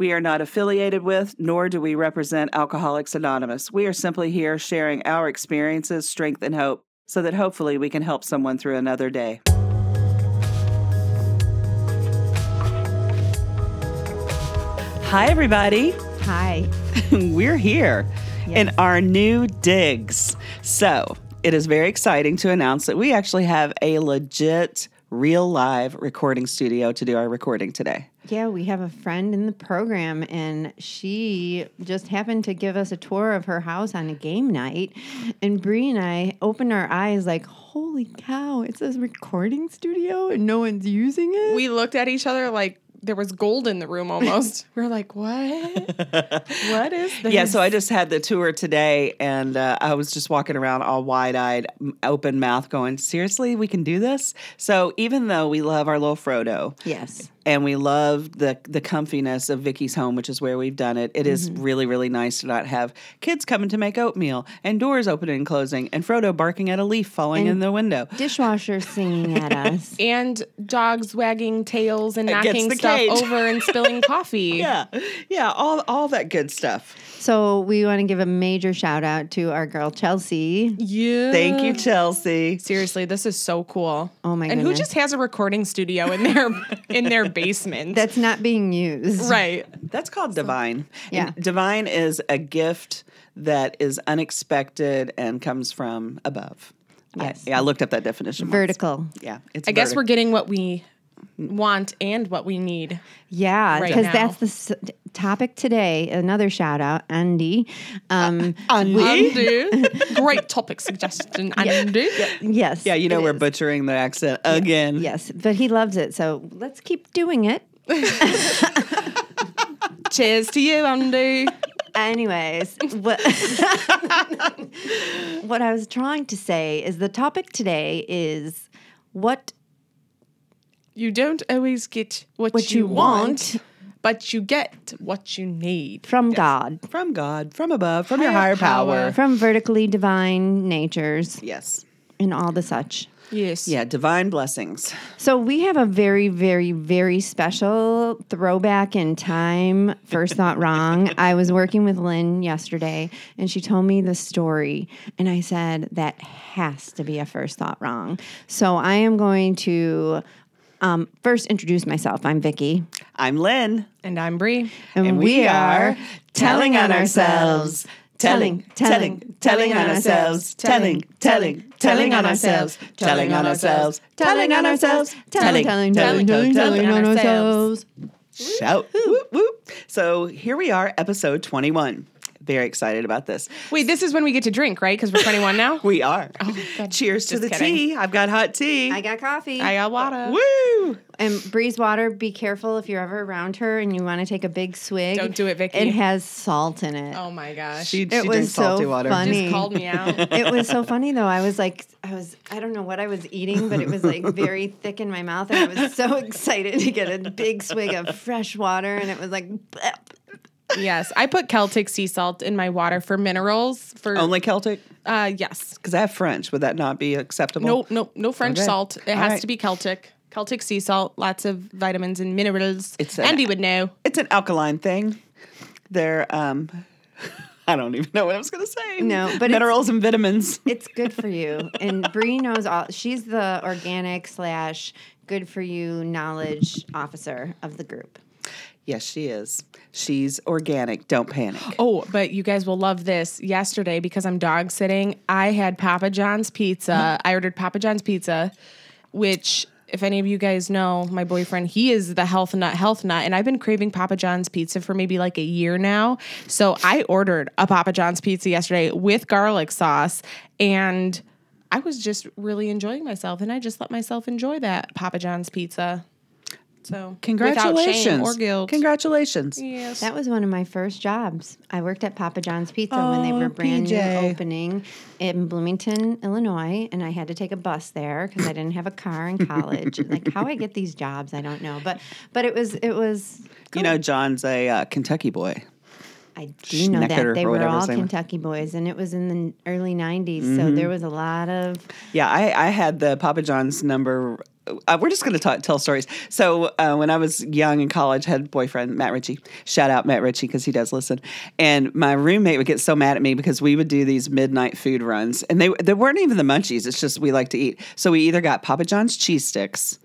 We are not affiliated with, nor do we represent Alcoholics Anonymous. We are simply here sharing our experiences, strength, and hope so that hopefully we can help someone through another day. Hi, everybody. Hi. We're here in our new digs. So it is very exciting to announce that we actually have a legit, real live recording studio to do our recording today. Yeah, we have a friend in the program, and she just happened to give us a tour of her house on a game night. And Bree and I opened our eyes like, holy cow, it's a recording studio and no one's using it. we looked at each other like there was gold in the room almost. we are like, what? what is this? Yeah, so I just had the tour today and uh, I was just walking around all wide eyed, open mouth, going, Seriously, we can do this? So even though we love our little Frodo, yes. And we love the the comfiness of Vicky's home, which is where we've done it. It is mm-hmm. really really nice to not have kids coming to make oatmeal and doors opening and closing and Frodo barking at a leaf falling in the window. Dishwasher singing at us. and dogs wagging tails and knocking stuff cage. over and spilling coffee. Yeah, yeah, all all that good stuff. So we want to give a major shout out to our girl Chelsea. Yeah. Thank you, Chelsea. Seriously, this is so cool. Oh my god. And who just has a recording studio in their in their basement? That's not being used. right. That's called divine. Yeah. And divine is a gift that is unexpected and comes from above. I- Yes. yeah, I looked up that definition. once. Vertical. Yeah, it's. I guess we're getting what we want and what we need. Yeah, because now. that's the s- topic today. Another shout out, Andy. Um, Andy. Great topic suggestion, Andy. yes. Yeah, you know we're is. butchering the accent again. Yes, but he loves it, so let's keep doing it. Cheers to you, Andy. Anyways, what what I was trying to say is the topic today is what You don't always get what, What you, you want, want. but you get what you need. from God, From God, from above, from your Higher higher power. power. from vertically divine natures, Yes. and all the such. Yes. Yeah, divine blessings. So we have a very, very, very special throwback in time. First thought wrong. I was working with Lynn yesterday and she told me the story. And I said, that has to be a first thought wrong. So I am going to um, first introduce myself. I'm Vicky. I'm Lynn. And I'm Bree. And, we, are telling on ourselves. Telling, telling, telling on ourselves, telling, telling, telling on ourselves, telling on ourselves, telling on ourselves, telling, telling, telling, telling, telling on ourselves. Shout. Whoop, whoop. So here we are, episode 21. Very excited about this. Wait, this is when we get to drink, right? Because we're 21 now. We are. Oh God. Cheers to the kidding. tea. I've got hot tea. I got coffee. I got water. Woo! And Bree's Water, be careful if you're ever around her and you want to take a big swig. Don't do it, Vicky. It has salt in it. Oh my gosh. She, It was salty so water. funny. just called me out. it was so funny though. I was like, I was, I don't know what I was eating, but it was like very thick in my mouth, and I was so excited to get a big swig of fresh water, and it was like, bleh. Yes. I put Celtic sea salt in my water for minerals. For Only Celtic? uh yes. Because I have French. Would that not be acceptable? No, no, no French Okay. salt. It All has right. to be Celtic. Celtic sea salt, lots of vitamins and minerals. It's an- Andy would know. It's an alkaline thing. They're, um, I don't even know what I was going to say. No, but minerals and vitamins. it's good for you. And Bree knows all. She's the organic slash good for you knowledge officer of the group. Yes, she is. She's organic. Don't panic. Oh, but you guys will love this. Yesterday, because I'm dog sitting, I had Papa John's pizza. I ordered Papa John's pizza, which, if any of you guys know, my boyfriend, he is the health nut, health nut, and I've been craving Papa John's pizza for maybe like a year now. So I ordered a Papa John's pizza yesterday with garlic sauce, and I was just really enjoying myself, and I just let myself enjoy that Papa John's pizza. So Congratulations. or guilt. Congratulations. yes. That was one of my first jobs. I worked at Papa John's Pizza when they Oh, were brand PJ. new opening in Bloomington, Illinois, and I had to take a bus there because I didn't have a car in college. like how I get these jobs, I don't know, but but it was it was. You know, John's a uh, Kentucky boy. I do know that they were all his name was. Kentucky boys, and it was in the early '90s, Mm-hmm. so there was a lot of Yeah, I, I had the Papa John's number uh, we're just going to tell stories. So uh, when I was young in college, I had a boyfriend Matt Ritchie. Shout out Matt Ritchie because he does listen. And my roommate would get so mad at me because we would do these midnight food runs, and they they weren't even the munchies. It's just we like to eat. So we either got Papa John's cheese sticks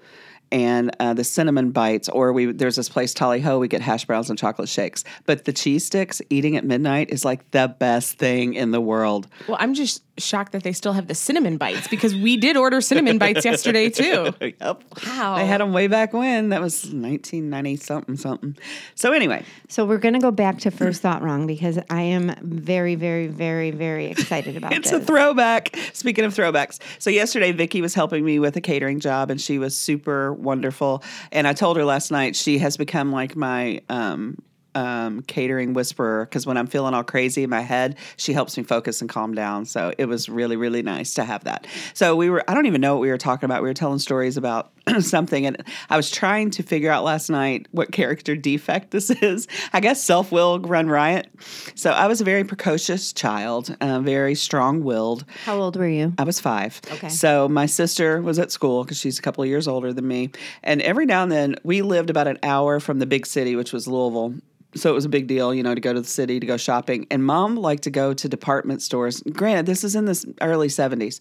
and uh, the cinnamon bites, or we there's this place Tally Ho. We get hash browns and chocolate shakes. But the cheese sticks eating at midnight is like the best thing in the world. Well, I'm just shocked that they still have the cinnamon bites because we did order cinnamon bites yesterday too. Yep. Wow. I had them way back when. That was 1990 something something. So anyway, So we're gonna go back to first thought wrong because I am very, very, very, very excited about it. it's this. a throwback. Speaking of throwbacks, so yesterday Vicky was helping me with a catering job, and she was super wonderful. And I told her last night she has become like my um, um, catering whisperer because when I'm feeling all crazy in my head, she helps me focus and calm down. So it was really, really nice to have that. So we were, I don't even know what we were talking about. We were telling stories about something, and I was trying to figure out last night what character defect this is. I guess self will run riot. So I was a very precocious child, uh, very strong willed. How old were you? I was five. Okay. So my sister was at school because she's a couple of years older than me. And every now and then we lived about an hour from the big city, which was Louisville. So it was a big deal, you know, to go to the city to go shopping. And mom liked to go to department stores. Granted, this is in the early 70s.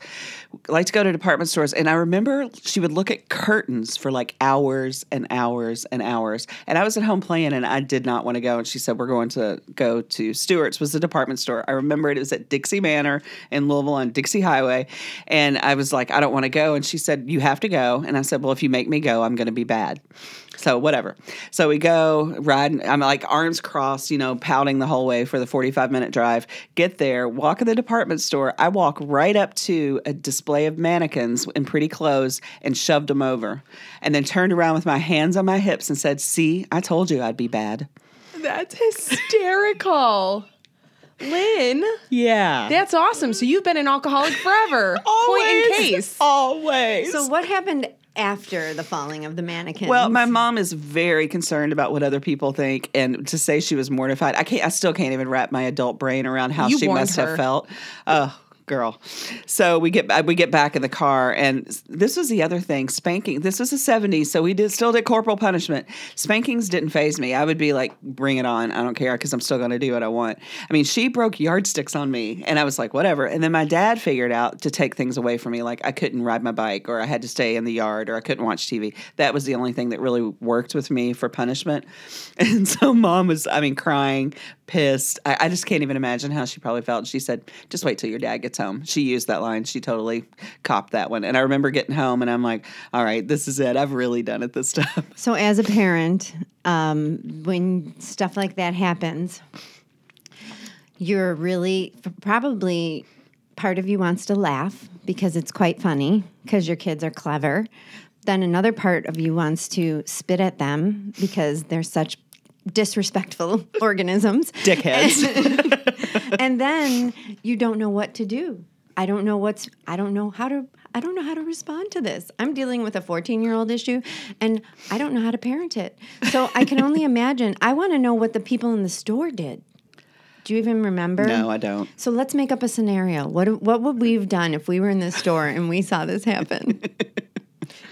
Liked to go to department stores. And I remember she would look at curtains for like hours and hours and hours. And I was at home playing and I did not want to go. And she said, We're going to go to Stewart's, was the department store. I remember it, it was at Dixie Manor in Louisville on Dixie Highway. And I was like, I don't want to go. And she said, You have to go. And I said, Well, if you make me go, I'm going to be bad. So whatever. So we go riding. I'm like arms crossed, you know, pouting the whole way for the 45 minute drive. Get there, walk in the department store. I walk right up to a display of mannequins in pretty clothes and shoved them over, and then turned around with my hands on my hips and said, "See, I told you I'd be bad." That's hysterical. Lynn, Yeah. that's awesome. So you've been an alcoholic forever. Point in case. Always. So what happened after the falling of the mannequin? Well, my mom is very concerned about what other people think, and to say she was mortified, I can't. I still can't even wrap my adult brain around how You she must her. have felt. Oh, girl. So we get uh, we get back in the car, and this was the other thing: spanking. This was the '70s, so we did still did corporal punishment. Spankings didn't faze me. I would be like, "Bring it on! I don't care," because I'm still going to do what I want. I mean, she broke yardsticks on me, and I was like, "Whatever." And then my dad figured out to take things away from me, like I couldn't ride my bike, or I had to stay in the yard, or I couldn't watch TV. That was the only thing that really worked with me for punishment. And so mom was, I mean, crying, pissed. I, I just can't even imagine how she probably felt. She said, "Just wait till your dad gets home." She used that line. She totally copped that one. And I remember getting home, and I'm like, "All right, this is it. I've really done it this time." So, as a parent, um, when stuff like that happens, you're really probably part of you wants to laugh because it's quite funny because your kids are clever. Then another part of you wants to spit at them because they're such disrespectful organisms. Dickheads. and then you don't know what to do. I don't know what's I don't know how to I don't know how to respond to this. I'm dealing with a 14-year-old issue and I don't know how to parent it. So I can only imagine. I want to know what the people in the store did. Do you even remember? no, I don't. So let's make up a scenario. What what would we have done if we were in the store and we saw this happen?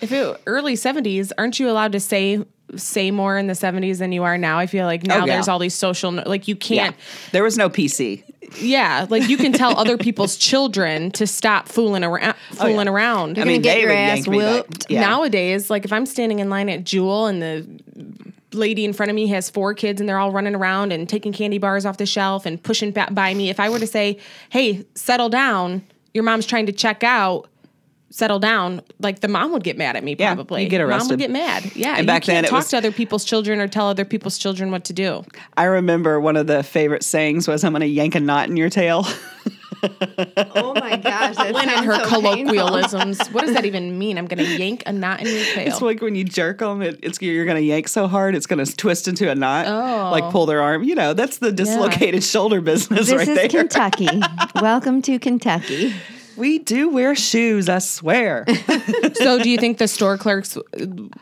If it early seventies, aren't you allowed to say say more in the seventies than you are now? I feel like oh, now Oh, yeah. there's all these social like you can't there was no PC. yeah, like you can tell other people's children to stop fooling around oh, fooling around. I gonna mean, get your ass yank whooped. Yeah. Nowadays, like if I'm standing in line at Jewel and the lady in front of me has four kids and they're all running around and taking candy bars off the shelf and pushing ba- by me, if I were to say, "Hey, settle down," your mom's trying to check out. Settle down. Like the mom would get mad at me. Yeah, Probably you'd get Mom would get mad. Yeah, And back then can't it talk was- to other people's children or tell other people's children what to do. I remember one of the favorite sayings was, "I'm going to yank a knot in your tail." oh my gosh, that Lynn and her so painful. colloquialisms. what does that even mean? I'm going to yank a knot in your tail. It's like when you jerk them, it, it's you're going to yank so hard it's going to twist into a knot, Oh. like pull their arm. You know, that's the dislocated shoulder business This right is there. Kentucky. Welcome to Kentucky. We do wear shoes, I swear. So, do you think the store clerks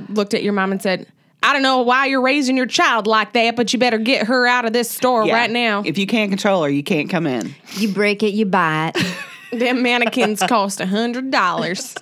looked at your mom and said, I don't know why you're raising your child like that, but you better get her out of this store Yeah. right now. If you can't control her, you can't come in. You break it, you buy it. Them mannequins cost a hundred dollars.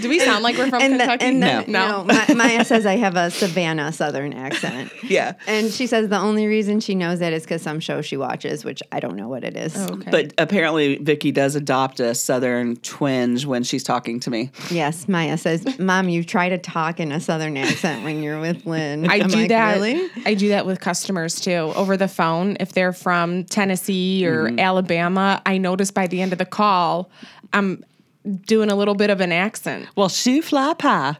Do we sound like we're from and, the- Kentucky? and then, no. no. Ma- Maya says I have a Savannah Southern accent. Yeah. And she says the only reason she knows that is because some show she watches, which I don't know what it is. Oh, okay. But apparently, Vicky does adopt a southern twinge when she's talking to me. Yes, Maya says, Mom, you try to talk in a Southern accent when you're with Lynn. I I'm do like, that. Really? I do that with customers too over the phone. If they're from Tennessee or Mm-hmm. Alabama, I notice by the end of the call, I'm doing a little bit of an accent. Well, shoofly pie.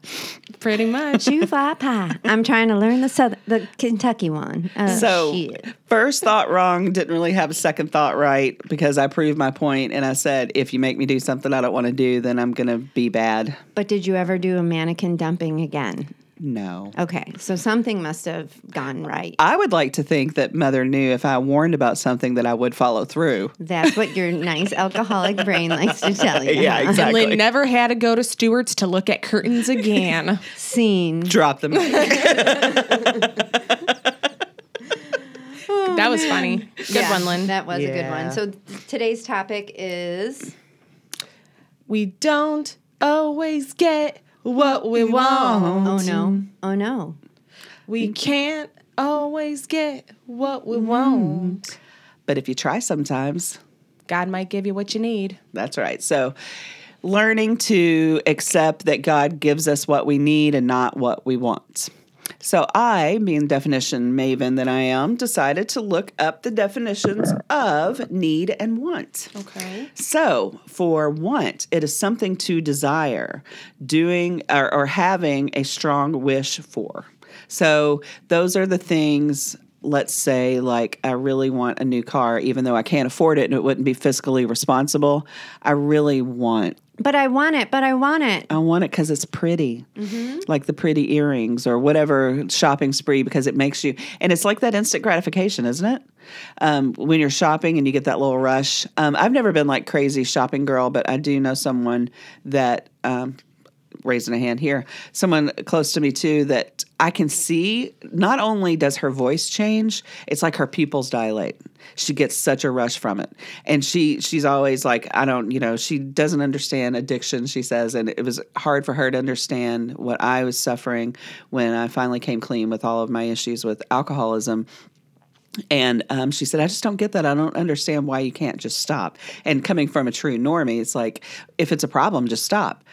Pretty much. Chew fly pie. I'm trying to learn the Southern, the Kentucky one. Oh, So, shit. first thought wrong, didn't really have a second thought right because I proved my point and I said, if you make me do something I don't want to do, then I'm going to be bad. But did you ever do a mannequin dumping again? No. Okay, so something must have gone right. I would like to think that Mother knew if I warned about something that I would follow through. That's what your nice alcoholic brain likes to tell you. Yeah, huh? exactly. Lynn never had to go to Stewart's to look at curtains again. Scene. Drop them. mic. that was funny. Good Yeah, one, Lynn. That was a good one. So today's topic is we don't always get what we want. oh no, oh no. We mm. can't always get what we mm. want. but if you try sometimes, God might give you what you need. That's right. So, learning to accept that God gives us what we need and not what we want. So, I, being definition maven that I am, decided to look up the definitions of need and want. Okay. So, for want, it is something to desire, doing or, or having a strong wish for. So, those are the things, let's say, like I really want a new car, even though I can't afford it and it wouldn't be fiscally responsible. I really want. But I want it, but I want it. I want it because it's pretty, like the pretty earrings or whatever shopping spree, because it makes you, and it's like that instant gratification, isn't it? Um, when you're shopping and you get that little rush. Um, I've never been like crazy shopping girl, but I do know someone that, um, raising a hand here, someone close to me too, that I can see not only does her voice change, it's like her pupils dilate. She gets such a rush from it. And she she's always like, I don't, you know, she doesn't understand addiction, she says, and it was hard for her to understand what I was suffering when I finally came clean with all of my issues with alcoholism. And um, she said, I just don't get that. I don't understand why you can't just stop. And coming from a true normie, it's like, if it's a problem, just stop.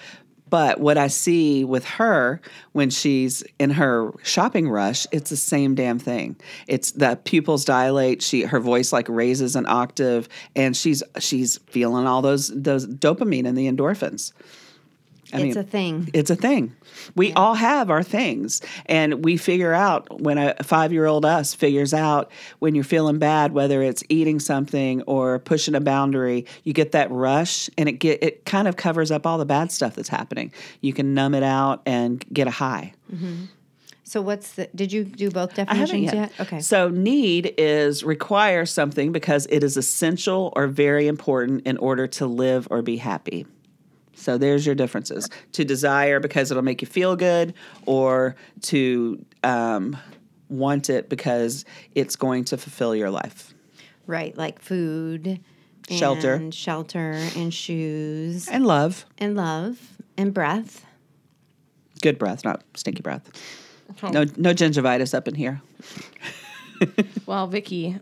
But what I see with her when she's in her shopping rush, it's the same damn thing. It's the pupils dilate. She her voice like raises an octave, and she's she's feeling all those those dopamine and the endorphins. I it's a thing. It's a thing. We all have our things. And we figure out when a five year old us figures out when you're feeling bad, whether it's eating something or pushing a boundary, you get that rush and it get it kind of covers up all the bad stuff that's happening. You can numb it out and get a high. Mm-hmm. So what's the? Did you do both definitions yet. yet? Okay. So need is require something because it is essential or very important in order to live or be happy. So there's your differences. To desire because it'll make you feel good, or to um, want it because it's going to fulfill your life. Right, like food, Shelter. and shelter, and shoes, And love. and love, and breath. Good breath, not stinky breath. No, no gingivitis up in here. Well, Vicky,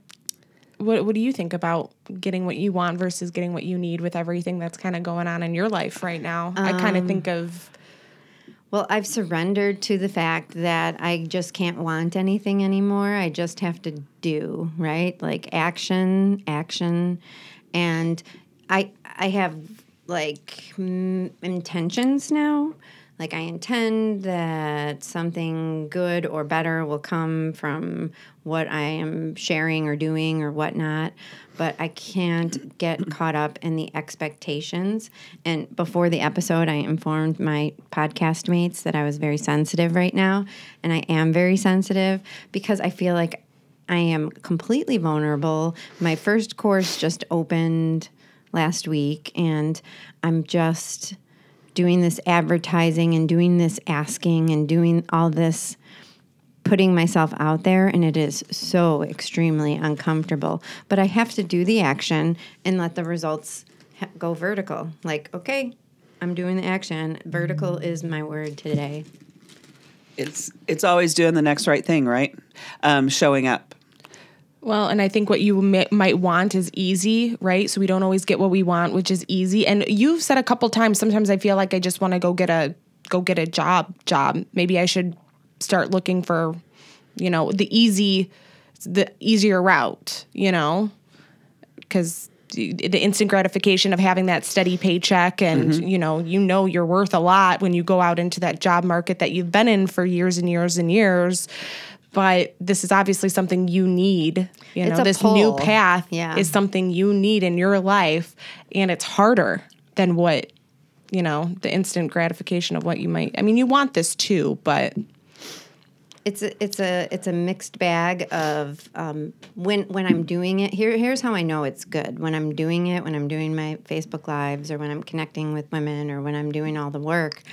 what what do you think about getting what you want versus getting what you need with everything that's kind of going on in your life right now? I kind of think of Well, I've surrendered to the fact that I just can't want anything anymore. I just have to do, right? Like action, action. And I I have like mm, intentions now. Like I intend that something good or better will come from what I am sharing or doing or whatnot, but I can't get caught up in the expectations. And before the episode, I informed my podcast mates that I was very sensitive right now, and I am very sensitive because I feel like I am completely vulnerable. My first course just opened last week, and I'm just doing this advertising and doing this asking and doing all this putting myself out there and it is so extremely uncomfortable but i have to do the action and let the results ha- go vertical like okay I'm doing the action. Vertical is my word today. It's it's always doing the next right thing, right? Um, showing up. Well, and I think what you may, might want is easy, right? So we don't always get what we want, which is easy. And you've said a couple times. Sometimes I feel like I just want to go get a go get a job. Job. Maybe I should start looking for, you know, the easy, the easier route. You know, because the instant gratification of having that steady paycheck and mm-hmm. you know you know you're worth a lot when you go out into that job market that you've been in for years and years and years but this is obviously something you need you know this new path Yeah. is something you need in your life and it's harder than what you know the instant gratification of what you might i mean you want this too but It's a it's a it's a mixed bag of um, when when I'm doing it. Here here's how I know it's good. When I'm doing it, when I'm doing my Facebook lives, or when I'm connecting with women, or when I'm doing all the work,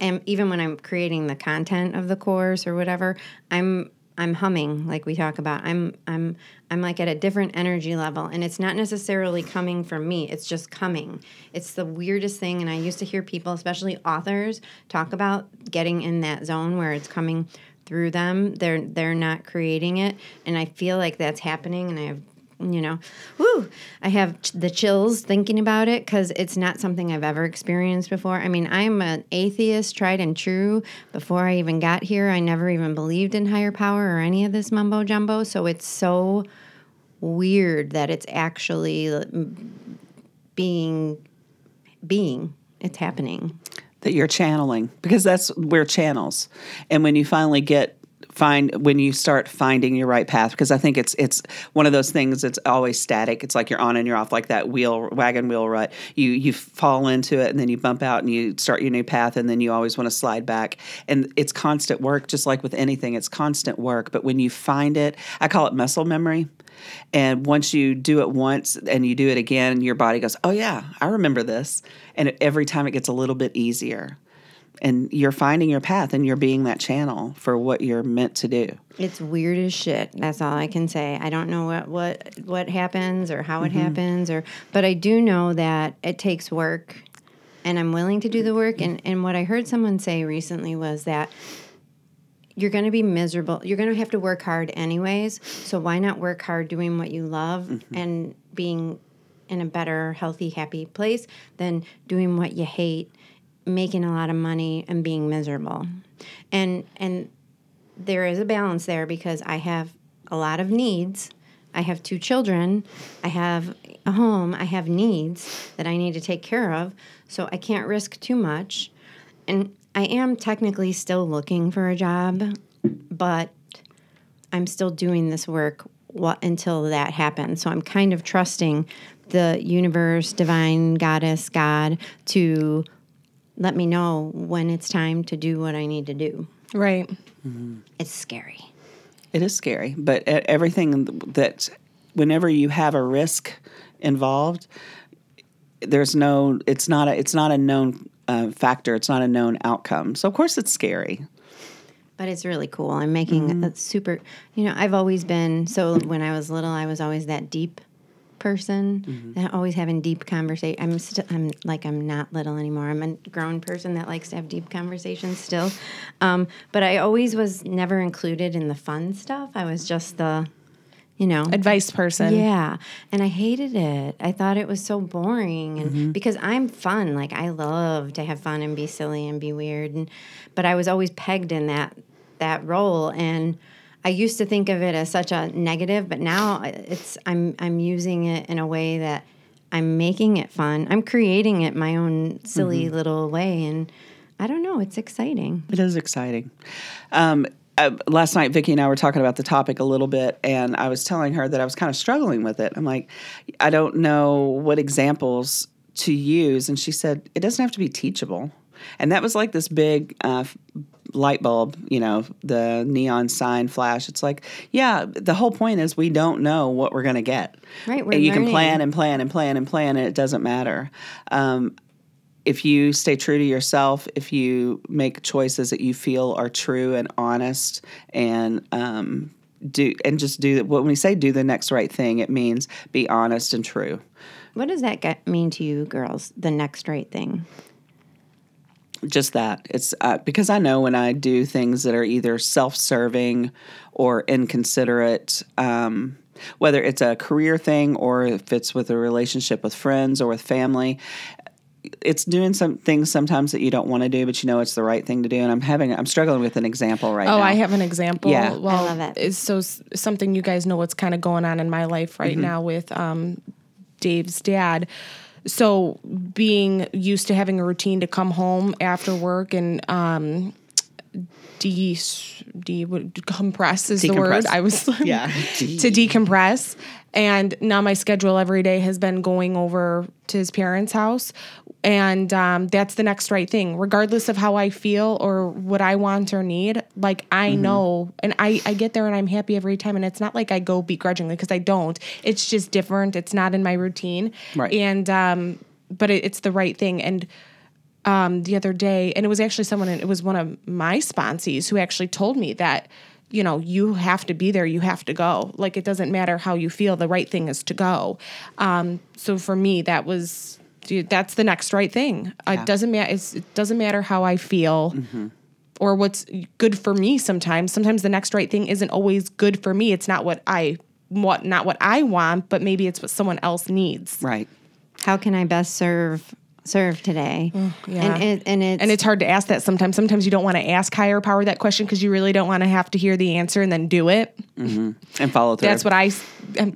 and even when I'm creating the content of the course or whatever, I'm I'm humming like we talk about. I'm I'm I'm like at a different energy level and it's not necessarily coming from me. It's just coming. It's the weirdest thing and I used to hear people, especially authors, talk about getting in that zone where it's coming through them. They're they're not creating it and I feel like that's happening and I have you know, whoo, I have ch- the chills thinking about it because it's not something I've ever experienced before. I mean, I'm an atheist, tried and true. Before I even got here, I never even believed in higher power or any of this mumbo jumbo. So it's so weird that it's actually being, being, it's happening. that you're channeling because that's we're channels and when you finally get find when you start finding your right path because i think it's it's one of those things that's always static. It's like you're on and you're off like that wheel wagon wheel rut. You you fall into it and then you bump out and you start your new path and then you always want to slide back. And it's constant work just like with anything it's constant work. But when you find it i call it muscle memory. And once you do it once and you do it again, your body goes, Oh, yeah, I remember this. And every time it gets a little bit easier. And you're finding your path and you're being that channel for what you're meant to do. It's weird as shit. That's all I can say. I don't know what what what happens or how it mm-hmm. happens or but I do know that it takes work and I'm willing to do the work and and what I heard someone say recently was that you're going to be miserable. You're going to have to work hard anyways. So why not work hard doing what you love mm-hmm. and being in a better, healthy, happy place than doing what you hate, making a lot of money and being miserable. And and there is a balance there because I have a lot of needs. I have two children. I have a home. I have needs that I need to take care of. So I can't risk too much. And I am technically still looking for a job, but I'm still doing this work what, until that happens. So I'm kind of trusting the universe, divine goddess, God to let me know when it's time to do what I need to do. right It's scary. It is scary, but e- everything that, whenever you have a risk involved, there's no, it's not a, it's not a known uh, factor. It's not a known outcome. So of course it's scary. But it's really cool. I'm making a super, you know, I've always been, so when I was little, I was always that deep person, and always having deep conversation. I'm still, I'm like, I'm not little anymore. I'm a grown person that likes to have deep conversations still. Um, but I always was never included in the fun stuff. I was just the, you know, advice person yeah, and I hated it. I thought it was so boring, and because I'm fun, like I love to have fun and be silly and be weird, and but I was always pegged in that that role, and I used to think of it as such a negative, but now it's I'm I'm using it in a way that I'm making it fun. I'm creating it my own silly little way, and I don't know. It's exciting. It is exciting. Um, uh, last night, Vicky and I were talking about the topic a little bit, and I was telling her that I was kind of struggling with it. I'm like, I don't know what examples to use, and she said it doesn't have to be teachable, and that was like this big. Uh, light bulb you know the neon sign flash it's like yeah the whole point is we don't know what we're going to get Right, we're and you can plan and plan and plan and plan and it doesn't matter um, if you stay true to yourself, if you make choices that you feel are true and honest, and um, do and just do when we say do the next right thing, it means be honest and true. What does that get, mean to you, girls? The next right thing. Just that it's uh, because i know when i do things that are either self-serving or inconsiderate um, whether it's a career thing or if it's with a relationship with friends or with family it's doing some things sometimes that you don't want to do but you know it's the right thing to do and i'm having i'm struggling with an example right Oh, now oh I have an example. Yeah. I well, love it. It's so something you guys know what's kind of going on in my life right Mm-hmm. now with um, Dave's dad. So being used to having a routine to come home after work and um, de de decompress is the word. I was Yeah. to decompress. And now my schedule every day has been going over to his parents' house. And um, that's the next right thing, regardless of how I feel or what I want or need. Like, I Mm-hmm. know, and I, I get there and I'm happy every time. And it's not like I go begrudgingly because I don't. It's just different. It's not in my routine. Right. And, um, but it, it's the right thing. And um, the other day, and it was actually someone, it was one of my sponsees who actually told me that, you know, you have to be there, you have to go. Like, it doesn't matter how you feel, the right thing is to go. Um, so for me, that was, dude, that's the next right thing. Uh, It doesn't matter, it doesn't matter how I feel. Or what's good for me sometimes. Sometimes the next right thing isn't always good for me. It's not what I what not what I want, but maybe it's what someone else needs. right How can I best serve serve today? Mm, yeah. And it, and it's And it's hard to ask that sometimes. Sometimes you don't want to ask higher power that question because you really don't want to have to hear the answer and then do it. Mm-hmm. and follow through That's what I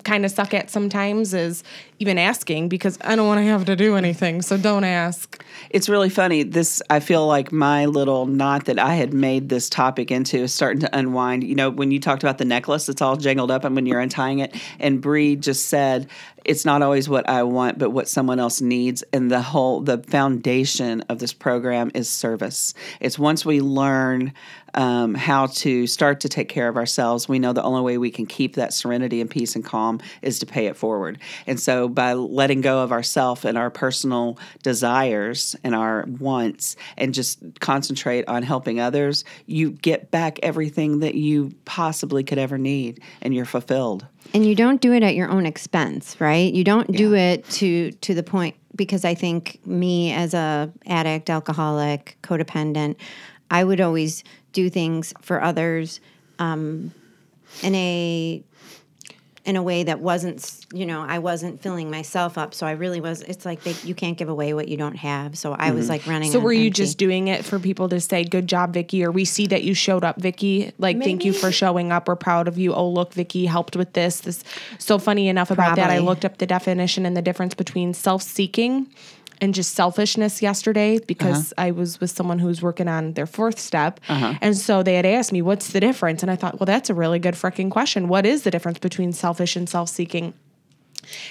kind of suck at sometimes is even asking because I don't want to have to do anything. So don't ask. It's really funny. This I feel like my little knot that I had made this topic into is starting to unwind. You know, when you talked about the necklace, it's all jangled up, and when you're untying it, and Bree just said, "It's not always what I want, but what someone else needs." And the whole the foundation of this program is service. It's once we learn um, how to start to take care of ourselves, we know the only way we can keep that serenity and peace and calm is to pay it forward. And so by letting go of ourself and our personal desires and our wants and just concentrate on helping others, you get back everything that you possibly could ever need and you're fulfilled. and you don't do it at your own expense, right? You don't do it to to the point because I think me as a addict, alcoholic, codependent, I would always do things for others um, in a in a way that wasn't, you know, I wasn't filling myself up. So I really was. It's like they, you can't give away what you don't have. So I was like running. So were you empty. just doing it for people to say good job, Vicky, or we see that you showed up, Vicky? Like thank you for showing up. We're proud of you. Oh look, Vicky helped with this. This so funny enough about that. I looked up the definition and the difference between self-seeking and just selfishness yesterday because I was with someone who was working on their fourth step. And so they had asked me, what's the difference? And I thought, well, that's a really good freaking question. What is the difference between selfish and self-seeking?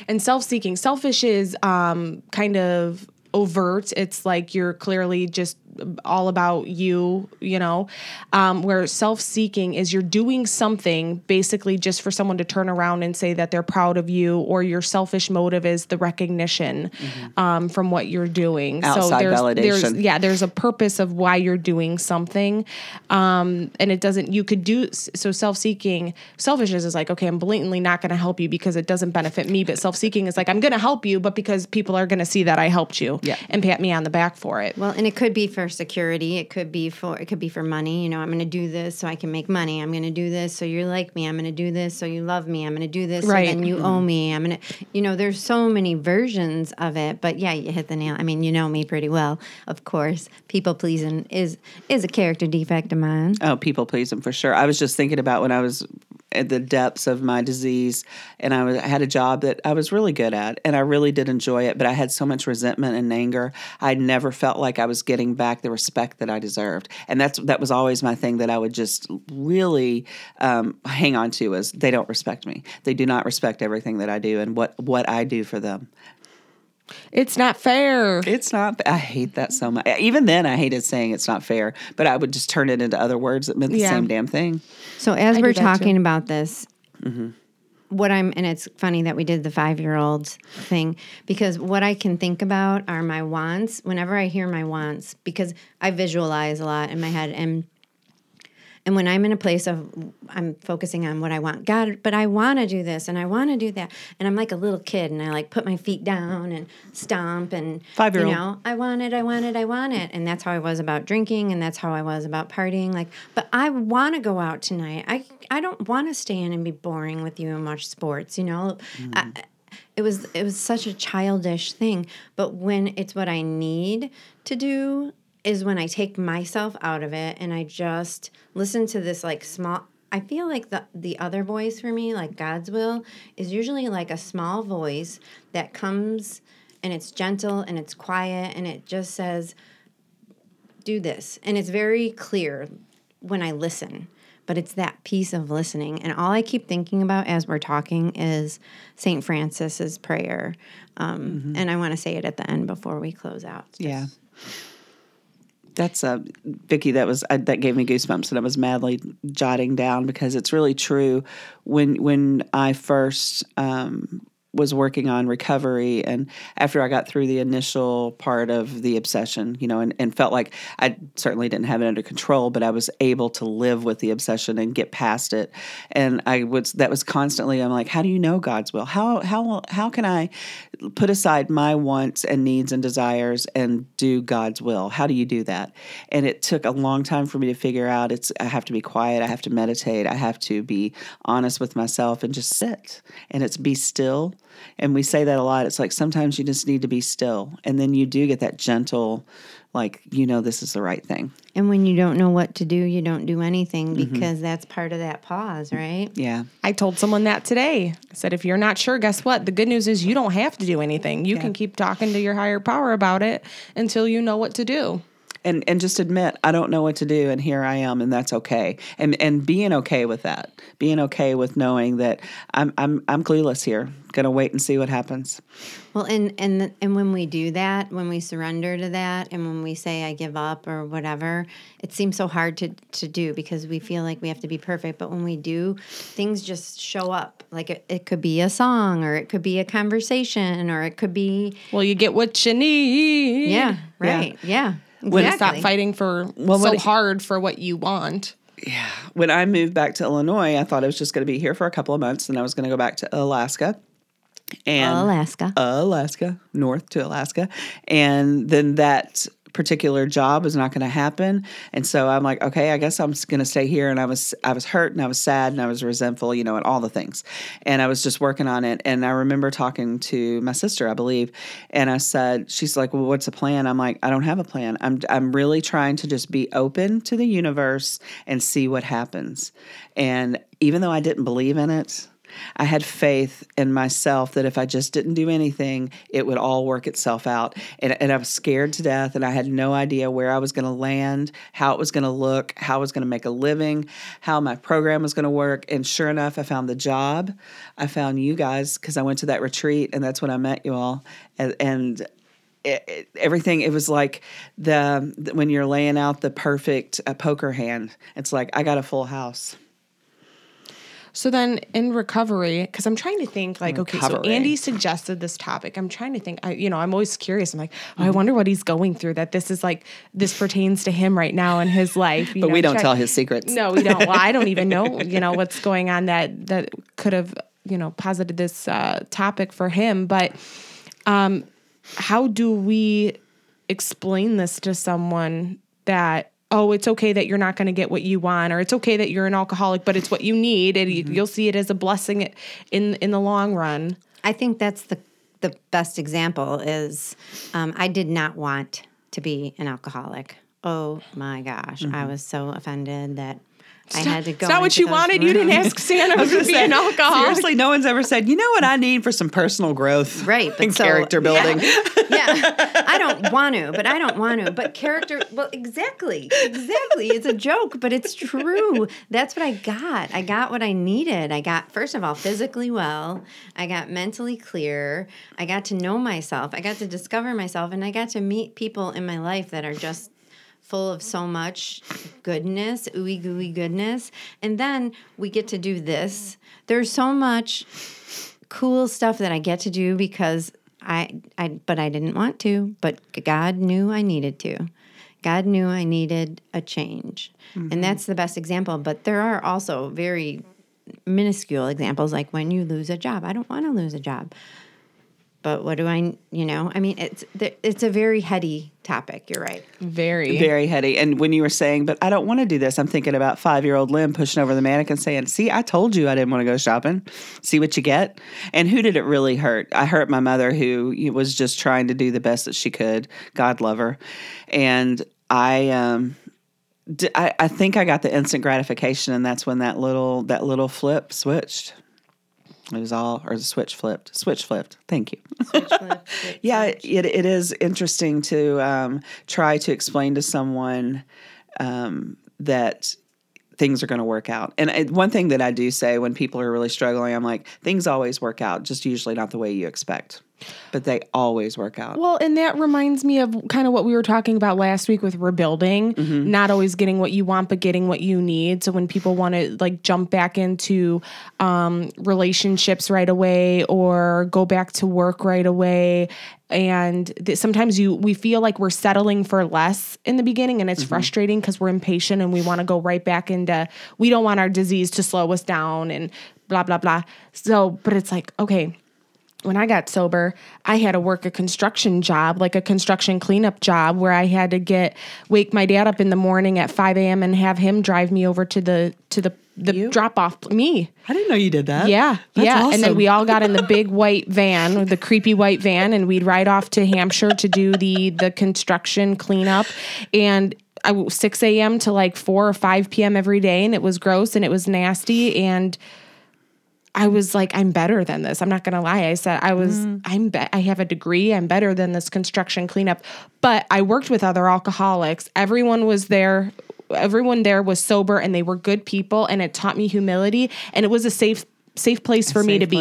and self-seeking selfish is um, kind of overt it's like you're clearly just all about you you know? Um, where self-seeking is you're doing something basically just for someone to turn around and say that they're proud of you or your selfish motive is the recognition um, from what you're doing. Outside there's, there's validation. yeah there's a purpose of why you're doing something. Um, and it doesn't you could do so self-seeking selfishness is like okay i'm blatantly not going to help you because it doesn't benefit me but self-seeking is like i'm going to help you but because people are going to see that i helped you Yeah. and pat me on the back for it. Well, and it could be for security. It could be for it could be for money. You know, I'm going to do this so I can make money. I'm going to do this so you like me. I'm going to do this so you love me. I'm going to do this Right. so then you mm-hmm. owe me. I'm going to, you know, there's so many versions of it. But yeah, you hit the nail. I mean, you know me pretty well, of course. People pleasing is is a character defect of mine. Oh, people pleasing for sure. I was just thinking about when I was at the depths of my disease and I, was, I had a job that I was really good at and I really did enjoy it, but I had so much resentment and anger. I never felt like I was getting back the respect that I deserved. And that's that was always my thing that I would just really um, hang on to is they don't respect me. They do not respect everything that I do and what, what I do for them. It's not fair It's not. I hate that so much. Even then, I hated saying it's not fair, but I would just turn it into other words that meant the Yeah. same damn thing. So as do we're that too. talking about this, mm-hmm. what I'm and it's funny that we did the five year old thing because what I can think about are my wants. Whenever I hear my wants, because I visualize a lot in my head, and And when I'm in a place of I'm focusing on what I want, God, but I want to do this and I want to do that, and I'm like a little kid, and I like put my feet down and stomp and Five-year-old. You know, I want it, I want it, I want it, and that's how I was about drinking, and that's how I was about partying. Like, but I want to go out tonight. I I don't want to stay in and be boring with you and watch sports. You know, mm. I, it was it was such a childish thing. But when it's what I need to do is when I take myself out of it and I just listen to this like small I feel like the the other voice for me, like God's will, is usually like a small voice that comes and it's gentle and it's quiet and it just says, do this. And it's very clear when I listen. But it's that piece of listening. And all I keep thinking about as we're talking is St. Francis's prayer. Um, And I want to say it at the end before we close out. Yeah. That's a Vicky. That was uh, that gave me goosebumps, and I was madly jotting down because it's really true. When when I first um, was working on recovery, and after I got through the initial part of the obsession, you know, and, and felt like I certainly didn't have it under control, but I was able to live with the obsession and get past it. And I was that was constantly. I'm like, how do you know God's will? How how how can I put aside my wants and needs and desires and do God's will? How do you do that? And it took a long time for me to figure out. It's I have to be quiet. I have to meditate. I have to be honest with myself and just sit. And it's be still. And we say that a lot. It's like sometimes you just need to be still, and then you do get that gentle, like you know this is the right thing. And when you don't know what to do, you don't do anything mm-hmm. because that's part of that pause, mm-hmm. right? Yeah. I told someone that today. I said, if you're not sure, guess what? The good news is you don't have to do anything. You can keep talking to your higher power about it until you know what to do. And and just admit I don't know what to do, and here I am, and that's okay. And and being okay with that, being okay with knowing that I'm I'm I'm clueless here. Gonna wait and see what happens. Well, and and and when we do that, when we surrender to that, and when we say I give up or whatever, it seems so hard to to do because we feel like we have to be perfect. But when we do, things just show up. Like it, it could be a song, or it could be a conversation, or it could be Well, you get what you need. yeah, right, yeah. When exactly. stop fighting for Well, so what- hard for what you want. Yeah. When I moved back to Illinois, I thought I was just going to be here for a couple of months, and I was going to go back to Alaska. And Alaska. Alaska, north to Alaska. And then that particular job was not going to happen. And so I'm like, okay, I guess I'm going to stay here. And I was, I was hurt and I was sad and I was resentful, you know, and all the things. And I was just working on it. And I remember talking to my sister, I believe, and I said, she's like, well, what's the plan? I'm like, I don't have a plan. I'm, I'm really trying to just be open to the universe and see what happens. And even though I didn't believe in it, I had faith in myself that if I just didn't do anything, it would all work itself out. And, and I was scared to death, and I had no idea where I was going to land, how it was going to look, how I was going to make a living, how my program was going to work. And sure enough, I found the job. I found you guys because I went to that retreat, and that's when I met you all. And, and it, it- everything it was like the, when you're laying out the perfect uh, poker hand it's like i got a full house So then in recovery, because I'm trying to think like, okay, so Andy suggested this topic. I'm trying to think, I, you know, I'm always curious. I'm like, oh, I wonder what he's going through that this is like, this pertains to him right now in his life. you but know, we don't tell his secrets No, we don't. Well, I don't even know, you know, what's going on that, that could have, you know, posited this uh, topic for him. But um, how do we explain this to someone that oh it's okay that you're not going to get what you want or it's okay that you're an alcoholic but it's what you need and you, you'll see it as a blessing in in the long run. I think that's the the best example is um, I did not want to be an alcoholic. Oh my gosh, I was so offended that I had to go. it's not what you wanted you didn't ask santa to be an alcoholic Seriously, no one's ever said, you know what I need for some personal growth Right, but and so- character building. yeah, I don't want to, but I don't want to. But character, well, exactly, exactly. It's a joke, but it's true. That's what I got. I got what I needed. I got, first of all, physically well. I got mentally clear. I got to know myself. I got to discover myself, and I got to meet people in my life that are just full of so much goodness, ooey gooey goodness. And then we get to do this. There's so much cool stuff that I get to do because I I but I didn't want to, but God knew I needed to. God knew I needed a change. And mm-hmm. that's the best example. But there are also very minuscule examples like when you lose a job. I don't want to lose a job. But what do I, you know? I mean, it's it's a very heady topic. You're right. Very. Very heady. And when you were saying, but I don't want to do this, I'm thinking about five year old Lynn pushing over the mannequin saying, See, I told you I didn't want to go shopping. See what you get. And who did it really hurt? I hurt my mother, who was just trying to do the best that she could. God love her. And I, um, d- I, I think I got the instant gratification, and that's when that little that little flip switched. It was all, or the switch flipped. Switch flipped. Thank you. Yeah, it, it is interesting to um, try to explain to someone um, that things are going to work out. And I, one thing that I do say when people are really struggling, I'm like, things always work out, just usually not the way you expect, but they always work out. Well, and that reminds me of kind of what we were talking about last week with rebuilding, not always getting what you want, but getting what you need. So when people want to like jump back into um, relationships right away or go back to work right away, and th- sometimes you we feel like we're settling for less in the beginning, and it's frustrating because we're impatient and we want to go right back into we don't want our disease to slow us down and blah blah blah. So, but it's like okay when I got sober, I had to work a construction job, like a construction cleanup job, where I had to get wake my dad up in the morning at five a.m. and have him drive me over to the to the the drop off me. I didn't know you did that. Yeah, That's yeah. And then we all got in the big white van, the creepy white van, and we'd ride off to Hampshire to do the the construction cleanup. And I six a.m. to like four or five p.m. every day, and it was gross and it was nasty and. I was like, I'm better than this. I'm not gonna lie. I said I was. I'm. Be- I have a degree. I'm better than this construction cleanup. But I worked with other alcoholics. Everyone was there. Everyone there was sober, and they were good people. And it taught me humility. And it was a safe, safe place for me to be.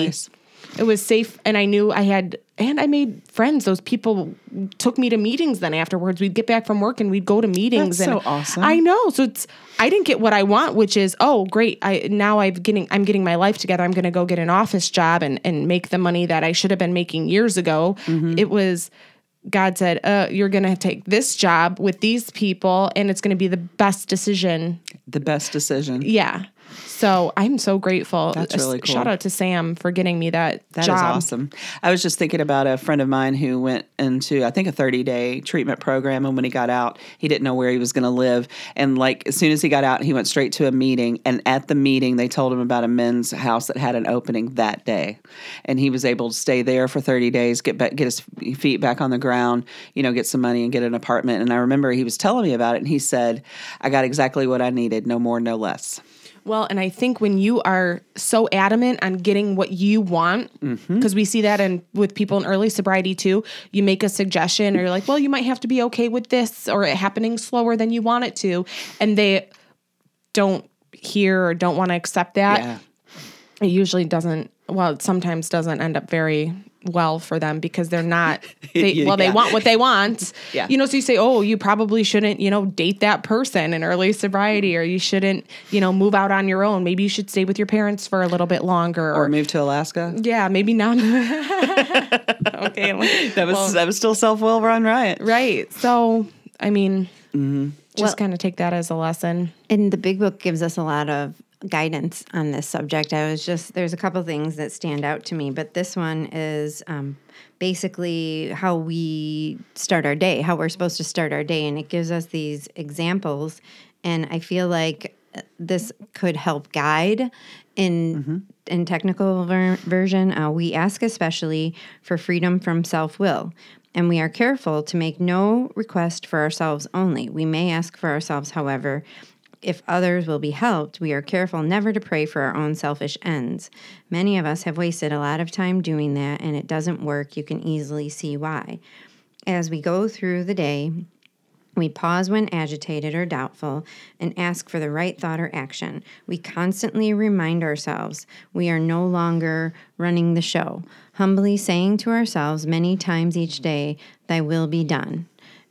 It was safe, and I knew I had, and I made friends. Those people took me to meetings. Then afterwards, we'd get back from work and we'd go to meetings. That's and so awesome. I know. So it's I didn't get what I want, which is oh great. I now I'm getting I'm getting my life together. I'm going to go get an office job and and make the money that I should have been making years ago. Mm-hmm. It was. God said, uh, "You're going to take this job with these people, and it's going to be the best decision The best decision. yeah. So I'm so grateful. That's really cool. Shout out to Sam for getting me that, That job. awesome. I was just thinking about a friend of mine who went into, I think, a 30 day treatment program. And when he got out, he didn't know where he was going to live. And like, as soon as he got out, he went straight to a meeting. And at the meeting, they told him about a men's house that had an opening that day. And he was able to stay there for 30 days, get back, get his feet back on the ground, you know, get some money and get an apartment. And I remember he was telling me about it. And he said, I got exactly what I needed, no more, no less. Well, and I think when you are so adamant on getting what you want, because Mm-hmm. we see that in with people in early sobriety too, you make a suggestion or you're like, well, you might have to be okay with this or it happening slower than you want it to, and they don't hear or don't want to accept that. Yeah. It usually doesn't. Well, it sometimes doesn't end up very well for them because they're not. They, Yeah. well, they want what they want. Yeah. You know, so you say, oh, you probably shouldn't, you know, date that person in early sobriety, or you shouldn't, you know, move out on your own. Maybe you should stay with your parents for a little bit longer, Or or, move to Alaska. yeah, maybe not. okay, That was, that was still self will run riot. right. So, I mean, Mm-hmm. just kind of take that as a lesson. And the big book gives us a lot of guidance on this subject. I was just, there's a couple things that stand out to me, but this one is um, basically how we start our day, how we're supposed to start our day. And it gives us these examples. And I feel like uh, this could help guide in in technical ver- version uh, we ask especially for freedom from self-will and we are careful to make no request for ourselves only we may ask for ourselves however if others will be helped, we are careful never to pray for our own selfish ends. Many of us have wasted a lot of time doing that, and it doesn't work. You can easily see why. As we go through the day, we pause when agitated or doubtful and ask for the right thought or action. We constantly remind ourselves we are no longer running the show, humbly saying to ourselves many times each day, Thy will be done.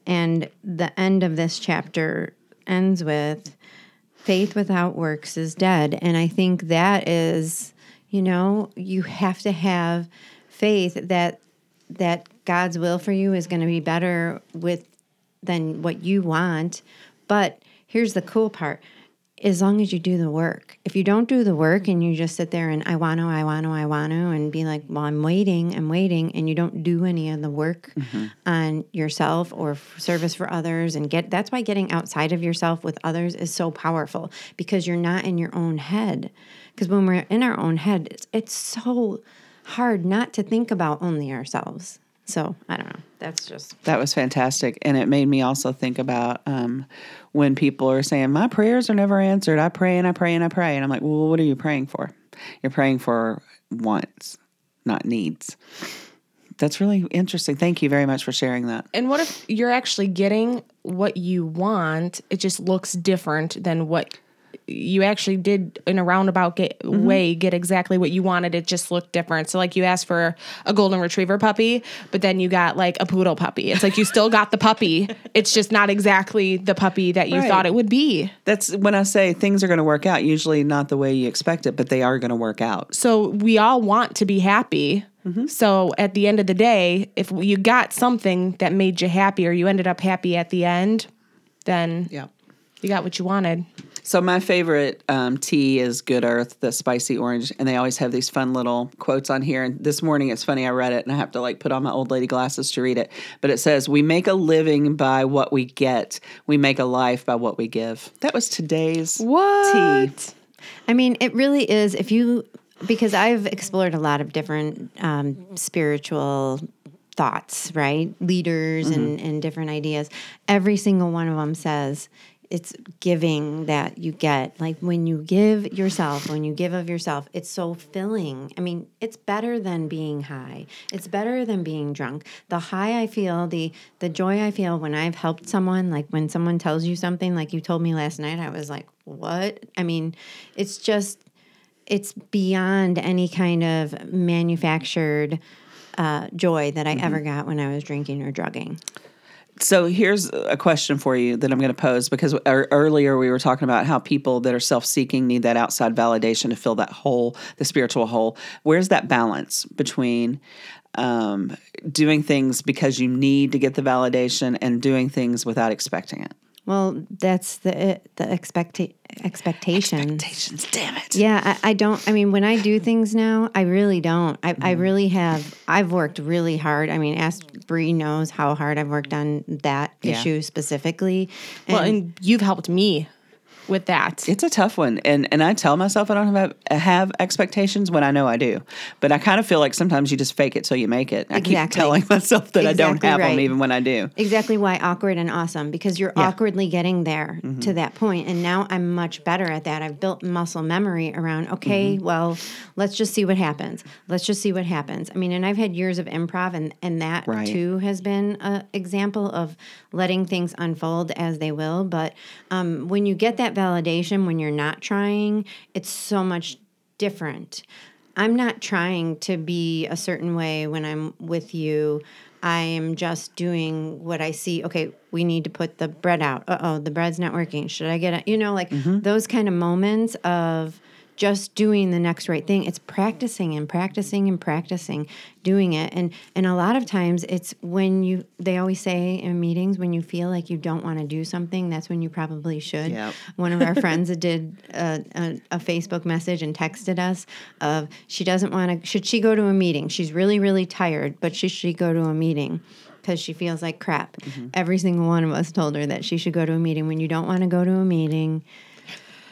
And the end of this chapter ends with, faith without works is dead. And I think that is, you know, you have to have faith that that God's will for you is going to be better with than what you want. But here's the cool part as long as you do the work. If you don't do the work and you just sit there and I want to, I want to, I want to, and be like, well, I'm waiting, I'm waiting, and you don't do any of the work mm-hmm. on yourself or f- service for others, and get that's why getting outside of yourself with others is so powerful because you're not in your own head. Because when we're in our own head, it's, it's so hard not to think about only ourselves. So I don't know. That's just That was fantastic. And it made me also think about um, when people are saying, My prayers are never answered. I pray and I pray and I pray. And I'm like, Well, what are you praying for? You're praying for wants, not needs. That's really interesting. Thank you very much for sharing that. And what if you're actually getting what you want? It just looks different than what you actually did in a roundabout get, mm-hmm. way get exactly what you wanted. It just looked different. So, like, you asked for a golden retriever puppy, but then you got like a poodle puppy. It's like you still got the puppy. It's just not exactly the puppy that you Right. thought it would be. That's when I say things are going to work out, usually not the way you expect it, but they are going to work out. So, we all want to be happy. Mm-hmm. So, at the end of the day, if you got something that made you happy or you ended up happy at the end, then Yeah. you got what you wanted. So my favorite um, tea is Good Earth, the spicy orange, and they always have these fun little quotes on here. And this morning, it's funny, I read it, and I have to like put on my old lady glasses to read it. But it says, "We make a living by what we get. We make a life by what we give." That was today's What? tea. I mean, it really is. If you, because I've explored a lot of different um, spiritual thoughts, right? Leaders and, and different ideas. Every single one of them says it's giving that you get. Like when you give yourself, when you give of yourself, it's so filling. I mean, it's better than being high. It's better than being drunk. The high I feel, the the joy I feel when I've helped someone, like when someone tells you something, like you told me last night, I was like, what? I mean, it's just it's beyond any kind of manufactured uh, joy that I ever got when I was drinking or drugging. So here's a question for you that I'm going to pose because earlier we were talking about how people that are self-seeking need that outside validation to fill that hole, the spiritual hole. Where's that balance between um, doing things because you need to get the validation and doing things without expecting it? Well, that's the the expecta- expectation. Expectations, damn it. Yeah, I, I don't. I mean, when I do things now, I really don't. I, I Mm-hmm. really have. I've worked really hard. I mean, ask Bree knows how hard I've worked on that Yeah. issue specifically. Well, and you've helped me with that. It's a tough one, and and I tell myself I don't have have expectations when I know I do, but I kind of feel like sometimes you just fake it till you make it. I keep telling myself that I don't Exactly have them even when I do. exactly why awkward and awesome because you're awkwardly getting there to that point and now i'm much better at that i've built muscle memory around okay well let's just see what happens let's just see what happens i mean and i've had years of improv and and that Right. too has been an example of letting things unfold as they will but um, when you get that validation when you're not trying it's so much different I'm not trying to be a certain way when I'm with you. I am just doing what I see. Okay, we need to put the bread out. Uh oh, the bread's not working. Should I get it? You know, like those kind of moments of just doing the next right thing. It's practicing and practicing and practicing doing it. And and a lot of times it's when you they always say in meetings when you feel like you don't want to do something, that's when you probably should. Yep. One of our friends did a, a, a Facebook message and texted us of she doesn't want to. Should she go to a meeting? She's really really tired, but should she go to a meeting? Because she feels like crap. Mm-hmm. Every single one of us told her that she should go to a meeting. When you don't want to go to a meeting,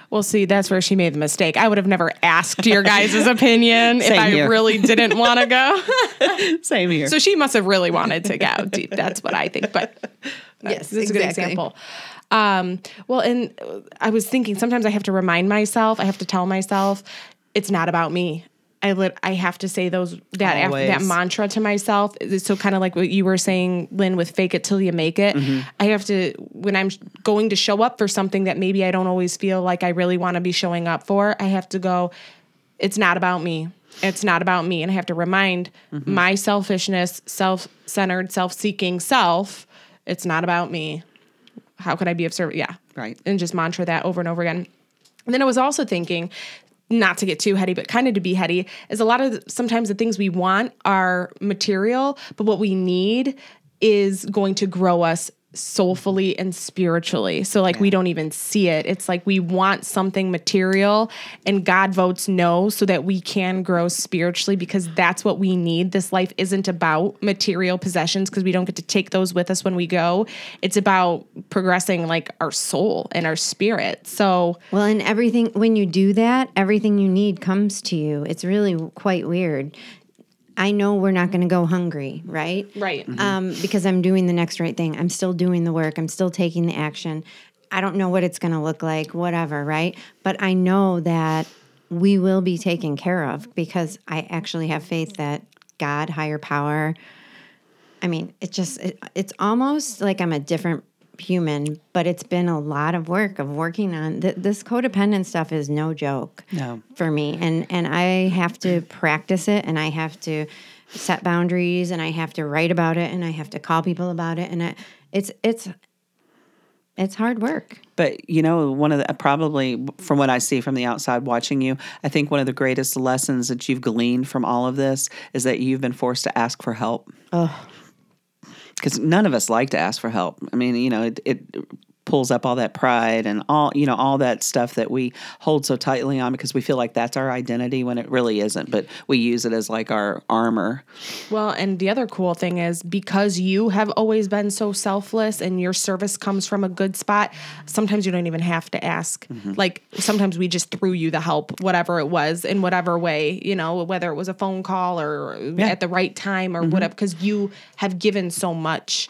Well, see, that's where she made the mistake. I would have never asked your guys' opinion if I here. really didn't want to go. Same here. so she must have really wanted to go. Dude, That's what I think. But Yes, that's a good example. Um, well, and uh, I was thinking sometimes I have to remind myself, I have to tell myself, it's not about me. I lit, I have to say those that af- that mantra to myself. So kind of like what you were saying, Lynn, with fake it till you make it. Mm-hmm. I have to when I'm going to show up for something that maybe I don't always feel like I really want to be showing up for. I have to go. It's not about me. It's not about me, and I have to remind mm-hmm. my selfishness, self-centered, self-seeking self. It's not about me. How could I be of service? Yeah, Right. And just mantra that over and over again. And then I was also thinking, not to get too heady, but kind of to be heady, is a lot of sometimes the things we want are material, but what we need is going to grow us soulfully and spiritually. So like we don't even see it. It's like we want something material and God votes no so that we can grow spiritually because that's what we need. This life isn't about material possessions because we don't get to take those with us when we go. It's about progressing like our soul and our spirit. So Well, and everything, when you do that, everything you need comes to you. It's really quite weird. I know we're not going to go hungry, right? Right. Um, because I'm doing the next right thing. I'm still doing the work. I'm still taking the action. I don't know what it's going to look like, whatever, right? But I know that we will be taken care of because I actually have faith that God, higher power, I mean, it just it, it's almost like I'm a different human, but it's been a lot of work of working on th- this codependent stuff is no joke No. for me and and I have to practice it and I have to set boundaries and I have to write about it and I have to call people about it and I, it's it's it's hard work. But you know, one of the probably from what I see from the outside watching you, I think one of the greatest lessons that you've gleaned from all of this is that you've been forced to ask for help. Because none of us like to ask for help. I mean, you know, it, it pulls up all that pride and all you know all that stuff that we hold so tightly on because we feel like that's our identity when it really isn't. But we use it as like our armor. Well, and the other cool thing is because you have always been so selfless and your service comes from a good spot, sometimes you don't even have to ask. Mm-hmm. Like sometimes we just threw you the help, whatever it was, in whatever way, you know, whether it was a phone call or at the right time or mm-hmm. whatever, because you have given so much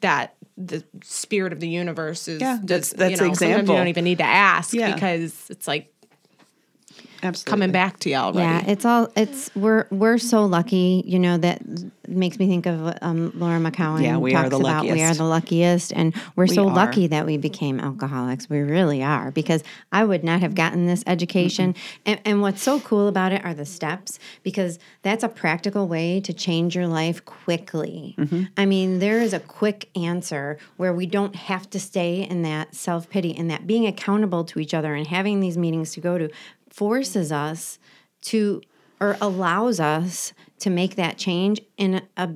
that the spirit of the universe is Yeah, that's- you know, the sometimes you don't even need to ask Yeah. because it's like Absolutely. coming back to already. Yeah, it's all it's we're we're so lucky, you know, that makes me think of um, Laura McKowen. Yeah, we are talks the about we are the luckiest, and we're so are. lucky that we became alcoholics. We really are because I would not have gotten this education. And, and what's so cool about it are the steps because that's a practical way to change your life quickly. Mm-hmm. I mean, there is a quick answer where we don't have to stay in that self pity and that being accountable to each other and having these meetings to go to forces us to or allows us to make that change in a,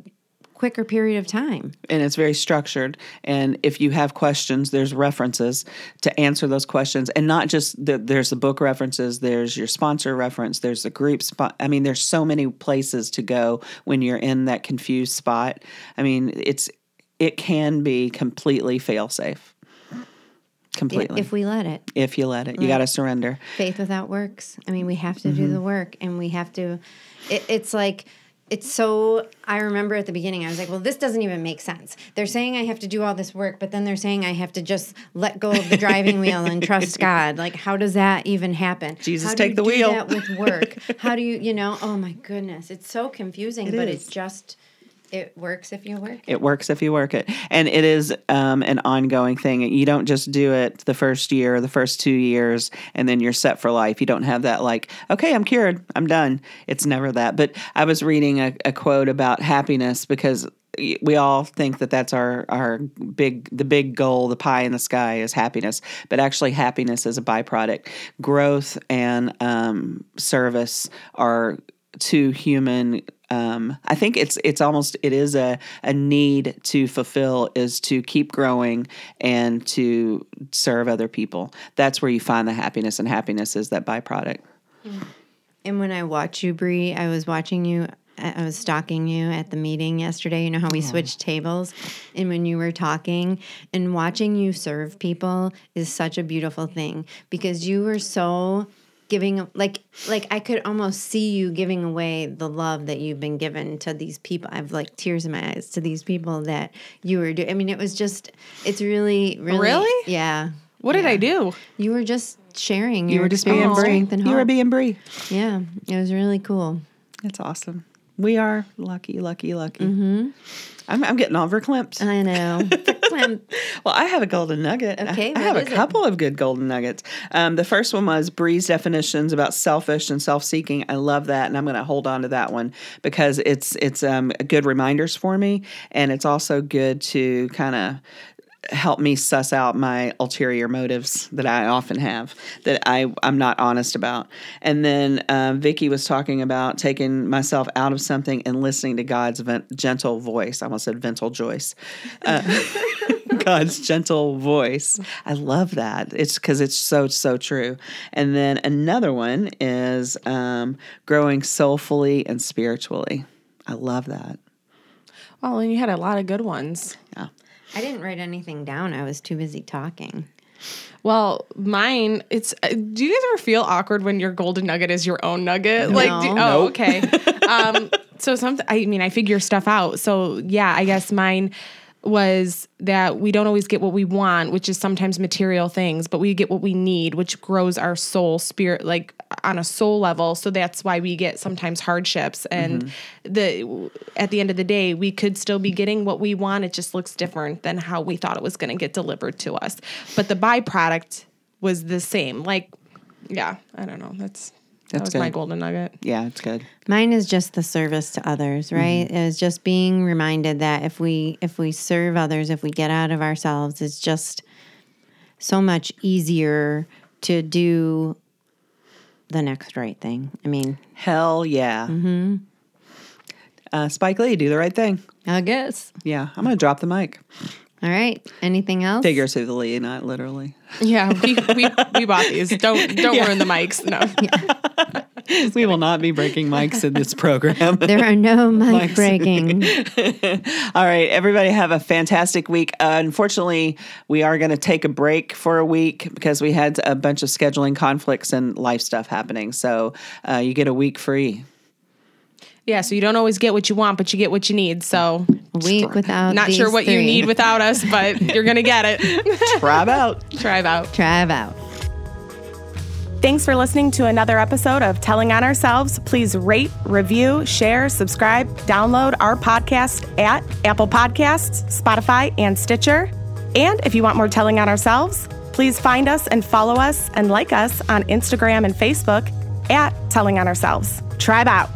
quicker period of time. and it's very structured. And if you have questions, there's references to answer those questions, and not just the, there's the book references, there's your sponsor reference, there's the group spot. I mean, there's so many places to go when you're in that confused spot. I mean, it's it can be completely fail safe. Completely. If we let it. if you let it, you got to surrender. Faith without works. I mean, we have to do mm-hmm. the work and we have to, it, it's like, it's so, I remember at the beginning, I was like, well, this doesn't even make sense. They're saying I have to do all this work, but then they're saying I have to just let go of the driving wheel and trust God. Like, how does that even happen? Jesus, How do take you the do wheel. that with work? How do you, you know, oh my goodness. It's so confusing, but is. it just, it works if you work. It works if you work it. And it is um, an ongoing thing. You don't just do it the first year, the first two years, and then you're set for life. You don't have that, like, okay, I'm cured, I'm done. It's never that. But I was reading a, a quote about happiness because we all think that that's our our big the big goal the pie in the sky is happiness but actually happiness is a byproduct growth and um, service are two human um, I think it's it's almost it is a, a need to fulfill is to keep growing and to serve other people. That's where you find the happiness, and happiness is that byproduct. And when I watch you, Bree, I was watching you. I I was stalking you at the meeting yesterday. You know how we switched tables, and when you were talking and watching you serve people is such a beautiful thing because you were so giving like like I could almost see you giving away the love that you've been given to these people. I have like tears in my eyes to these people that you were doing. I mean, it was just it's really really Really? yeah. What did I do? You were just sharing. You your were just being Bree. strength and You were being Bree. Yeah, it was really cool. That's awesome. We are lucky, lucky, lucky. Mm-hmm. I'm, I'm getting all verklempt. I know. Well, I have a golden nugget. Okay, I what have a is it? couple of good golden nuggets. Um, the first one was Bree's definitions about selfish and self-seeking. I love that, and I'm going to hold on to that one because it's it's um, good reminders for me, and it's also good to kind of help me suss out my ulterior motives that I often have that I I'm not honest about. And then um, Vicky was talking about taking myself out of something and listening to God's vent- gentle voice. I almost said vental Joyce. Uh, God's gentle voice. I love that. It's because it's so so true. And then another one is um, growing soulfully and spiritually. I love that. Well, and you had a lot of good ones. Yeah. I didn't write anything down. I was too busy talking. Well, mine, it's. Uh, do you guys ever feel awkward when your golden nugget is your own nugget? Like, do, oh, Nope. okay. um, so some, I mean, I figure stuff out. So yeah, I guess mine was that we don't always get what we want, which is sometimes material things, but we get what we need, which grows our soul, spirit, like on a soul level. So that's why we get sometimes hardships. And mm-hmm. the at the end of the day, we could still be getting what we want. It just looks different than how we thought it was going to get delivered to us. But the byproduct was the same. Like, yeah, I don't know. That's that That's was my golden nugget. Yeah, it's good. Mine is just the service to others, right? Is just being reminded that if we if we serve others, if we get out of ourselves, it's just so much easier to do the next right thing. I mean, Hell yeah. Mm-hmm. Uh, Spike Lee, do the right thing. I guess. Yeah, I'm going to drop the mic. All right. Anything else? Figuratively, not literally. Yeah, we, we, we bought these. Don't don't ruin the mics. No. We will not be breaking mics in this program. There are no mic Mics. breaking. All right, everybody have a fantastic week. Uh, unfortunately, we are going to take a break for a week because we had a bunch of scheduling conflicts and life stuff happening. So uh, you get a week free. Yeah, so you don't always get what you want, but you get what you need. So A week without not sure these what you need without us, but you're gonna get it. Try 'em out. Try it out. Try it out. Thanks for listening to another episode of Telling on Ourselves. Please rate, review, share, subscribe, download our podcast at Apple Podcasts, Spotify, and Stitcher. And if you want more Telling on Ourselves, please find us and follow us and like us on Instagram and Facebook at Telling on Ourselves. Tribe out.